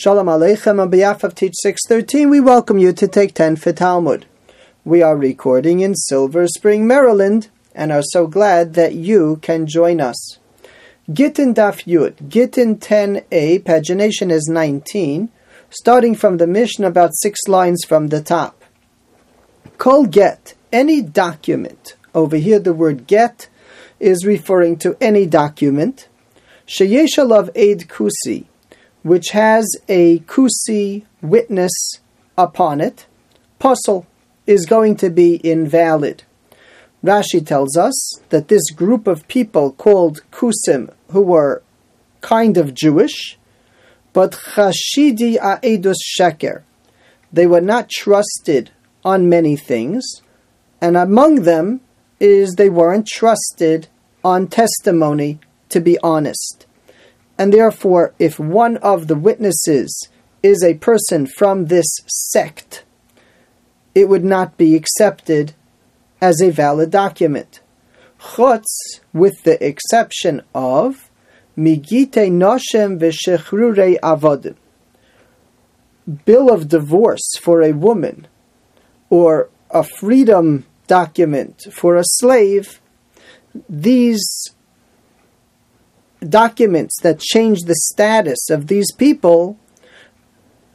Shalom Aleichem on behalf of Teach 613, we welcome you to take 10 for Talmud. We are recording in Silver Spring, Maryland, and are so glad that you can join us. Gittin Daf Yud, Gittin 10a, pagination is 19, starting from the Mishnah about six lines from the top. Kol get, any document. Over here the word get is referring to any document. Sheyesh alav eid kusi, which has a kusi witness upon it, pasul is going to be invalid. Rashi tells us that this group of people called kusim, who were kind of Jewish, but chashidi aedus sheker, they were not trusted on many things, and among them is they weren't trusted on testimony to be honest. And therefore, if one of the witnesses is a person from this sect, it would not be accepted as a valid document. Chutz, with the exception of Migite Noshem V'Shechrure Avodim. Bill of divorce for a woman, or a freedom document for a slave, these documents that change the status of these people,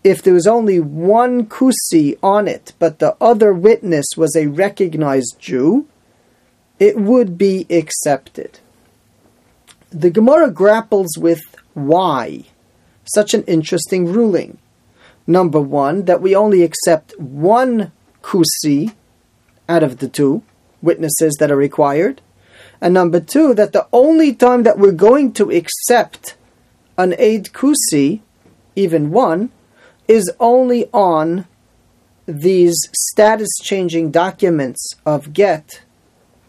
if there was only one kusi on it, but the other witness was a recognized Jew, it would be accepted. The Gemara grapples with why such an interesting ruling. Number one, that we only accept one kusi out of the two witnesses that are required. And number two, that the only time that we're going to accept an Eid Kusi, even one, is only on these status changing documents of Get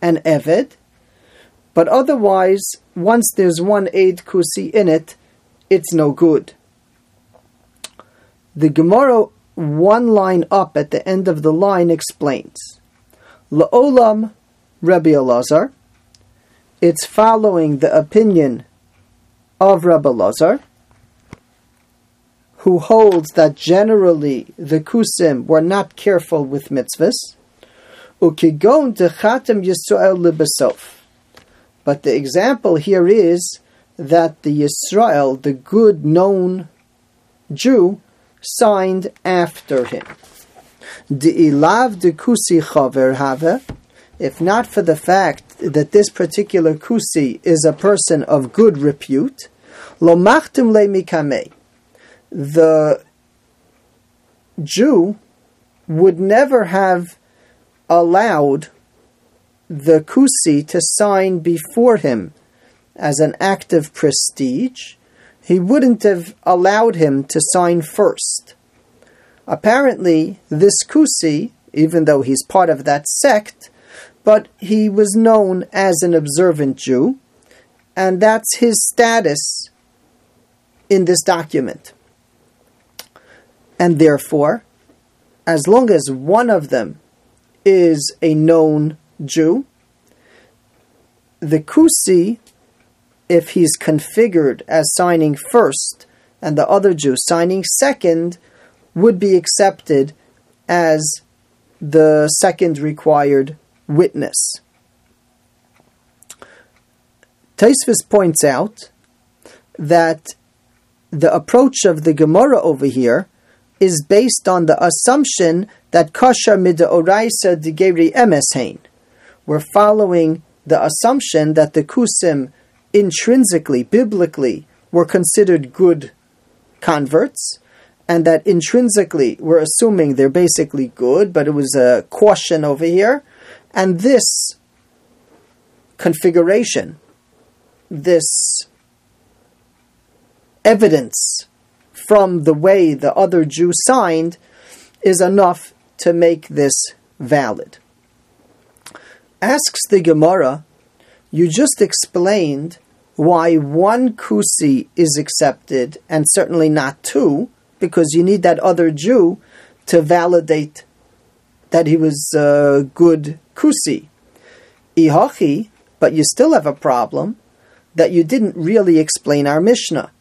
and Eved. But otherwise, once there's one Eid Kusi in it, it's no good. The Gemara, one line up at the end of the line, explains La'olam Rabbi Elazar it's following the opinion of Rabbi Lazar, who holds that generally the Kusim were not careful with mitzvahs. But the example here is that the Yisrael, the good known Jew, signed after him. De'ilav de kusi chaver have, if not for the fact that this particular kusi is a person of good repute, lo machtim le mikame, the Jew would never have allowed the kusi to sign before him as an act of prestige. He wouldn't have allowed him to sign first. Apparently, this kusi, even though he's part of that sect, but he was known as an observant Jew, and that's his status in this document. And therefore, as long as one of them is a known Jew, the Kusi, if he's configured as signing first and the other Jew signing second, would be accepted as the second required witness. Tosfos points out that the approach of the Gemara over here is based on the assumption that kosher mida oraisa digeri emeshain. We're following the assumption that the kusim intrinsically, biblically, were considered good converts, and that intrinsically we're assuming they're basically good, but it was a caution over here, and this configuration, this evidence from the way the other Jew signed, is enough to make this valid. Asks the Gemara, you just explained why one kusi is accepted and certainly not two, because you need that other Jew to validate that he was a good kusi. Ihachi, but you still have a problem that you didn't really explain our Mishnah.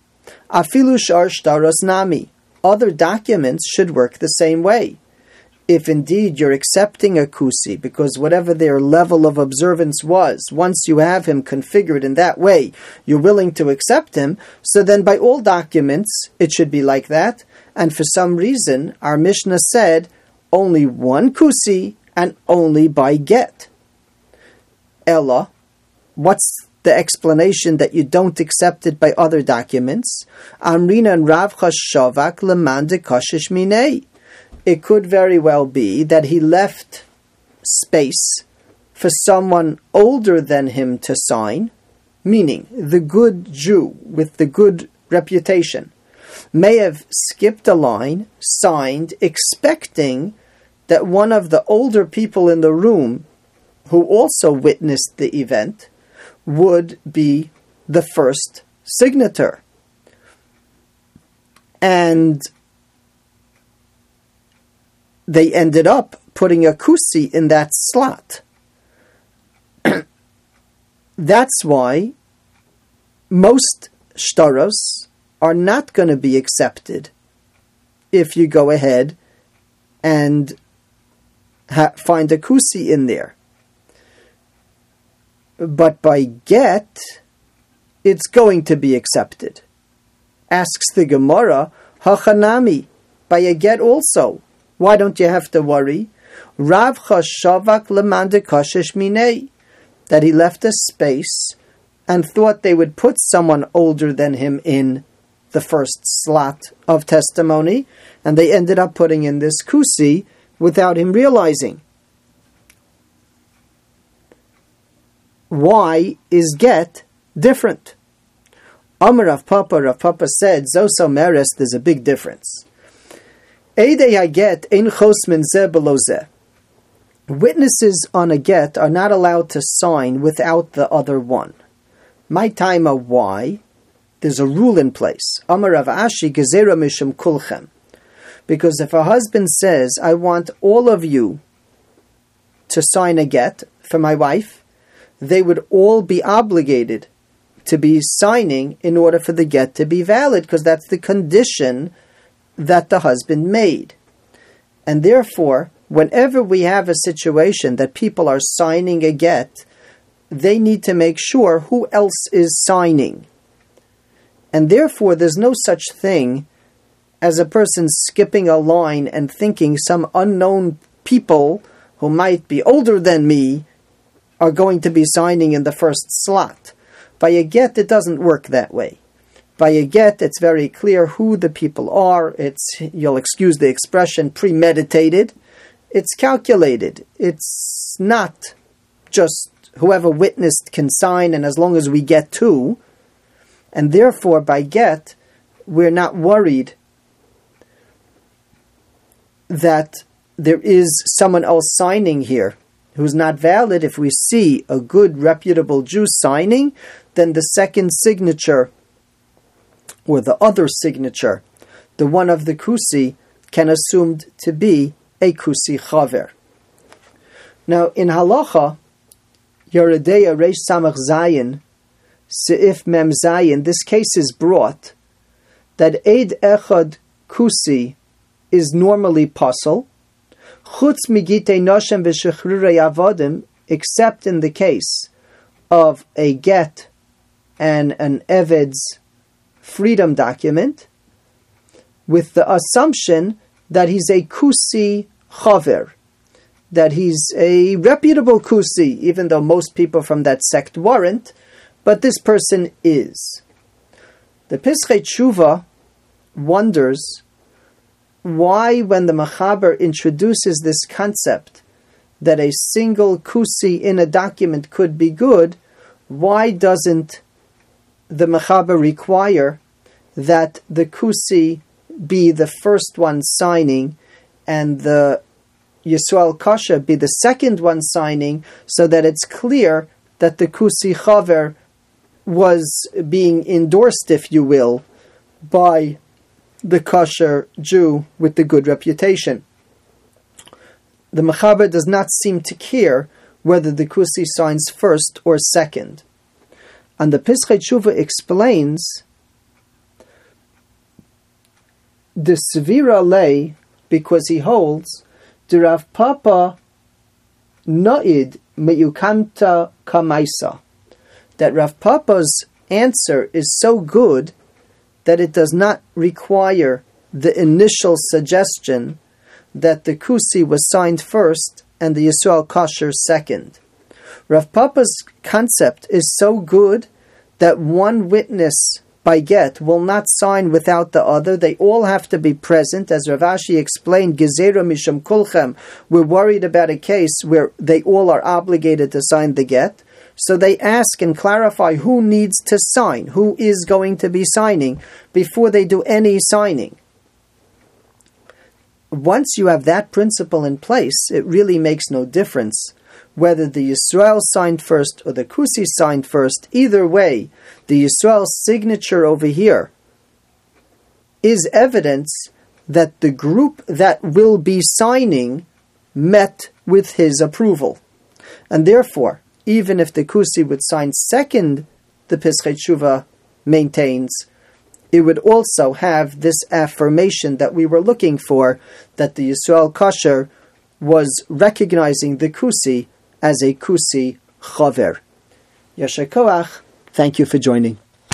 Afilu shar shtaros nami. other documents should work the same way. If indeed you're accepting a kusi, because whatever their level of observance was, once you have him configured in that way, you're willing to accept him, so then by all documents it should be like that. And for some reason, our Mishnah said only one kusi and only by get. Ella, what's the explanation that you don't accept it by other documents? Amrina and Rav Chashavak lemande kashish minei. It could very well be that he left space for someone older than him to sign, meaning the good Jew with the good reputation may have skipped a line, signed, expecting that one of the older people in the room who also witnessed the event would be the first signator. And they ended up putting a kusi in that slot. That's why most shtaros are not going to be accepted if you go ahead and ha- find a kusi in there. But by get, it's going to be accepted. Asks the Gemara, Hachanami, by a get also. Why don't you have to worry? Rav Chashavak Lemande Kashish Minei, that he left a space and thought they would put someone older than him in the first slot of testimony, and they ended up putting in this kusi without him realizing. Why is get different? Amar Rav Papa, Rav Papa said, Zoso Meres, there's a big difference. Eidei get ein chosmin ze below. Witnesses on a get are not allowed to sign without the other one. My time of why? There's a rule in place. Amar Rav Ashi gezera mishum kulchem. Because if a husband says, I want all of you to sign a get for my wife, they would all be obligated to be signing in order for the get to be valid, because that's the condition that the husband made. And therefore, whenever we have a situation that people are signing a get, they need to make sure who else is signing. And therefore, there's no such thing as a person skipping a line and thinking some unknown people who might be older than me are going to be signing in the first slot. By a get, it doesn't work that way. By a get, it's very clear who the people are. It's, you'll excuse the expression, premeditated. It's calculated. It's not just whoever witnessed can sign, and as long as we get two, and therefore by get, we're not worried that there is someone else signing here who's not valid. If we see a good, reputable Jew signing, then the second signature or the other signature, the one of the kusi, can assumed to be a kusi chaver. Now, in halacha, Yoreh De'ah Reish Samach Zayin, Seif Mem Zayin, this case is brought that Eid Echad Kusi is normally pasul. Chutz migite noshem except in the case of a get and an eved's freedom document, with the assumption that he's a kusi chaver, that he's a reputable kusi, even though most people from that sect weren't, but this person is. The Pischei Tshuva wonders why, when the Machaber introduces this concept that a single kusi in a document could be good, why doesn't the Machaber require that the kusi be the first one signing and the Yisrael Kasha be the second one signing so that it's clear that the kusi chaver was being endorsed, if you will, by the kosher Jew with the good reputation. The Mechaber does not seem to care whether the Kusi signs first or second. And the Pischei Tshuva explains the Svira lay because he holds the Rav Papa Noid Meyukanta Kamaisa. That Rav Papa's answer is so good that it does not require the initial suggestion that the Kusi was signed first and the Yisrael Kasher second. Rav Papa's concept is so good that one witness by get will not sign without the other. They all have to be present. As Rav Ashi explained, Gezerah Misham Kulchem, we're worried about a case where they all are obligated to sign the get. So they ask and clarify who needs to sign, who is going to be signing before they do any signing. Once you have that principle in place, it really makes no difference whether the Yisrael signed first or the Kusi signed first. Either way, the Yisrael signature over here is evidence that the group that will be signing met with his approval. And therefore, even if the Kusi would sign second, the Pischei Tshuva maintains, it would also have this affirmation that we were looking for, that the Yisrael Kasher was recognizing the Kusi as a Kusi Chaver. Yasher Koach, thank you for joining.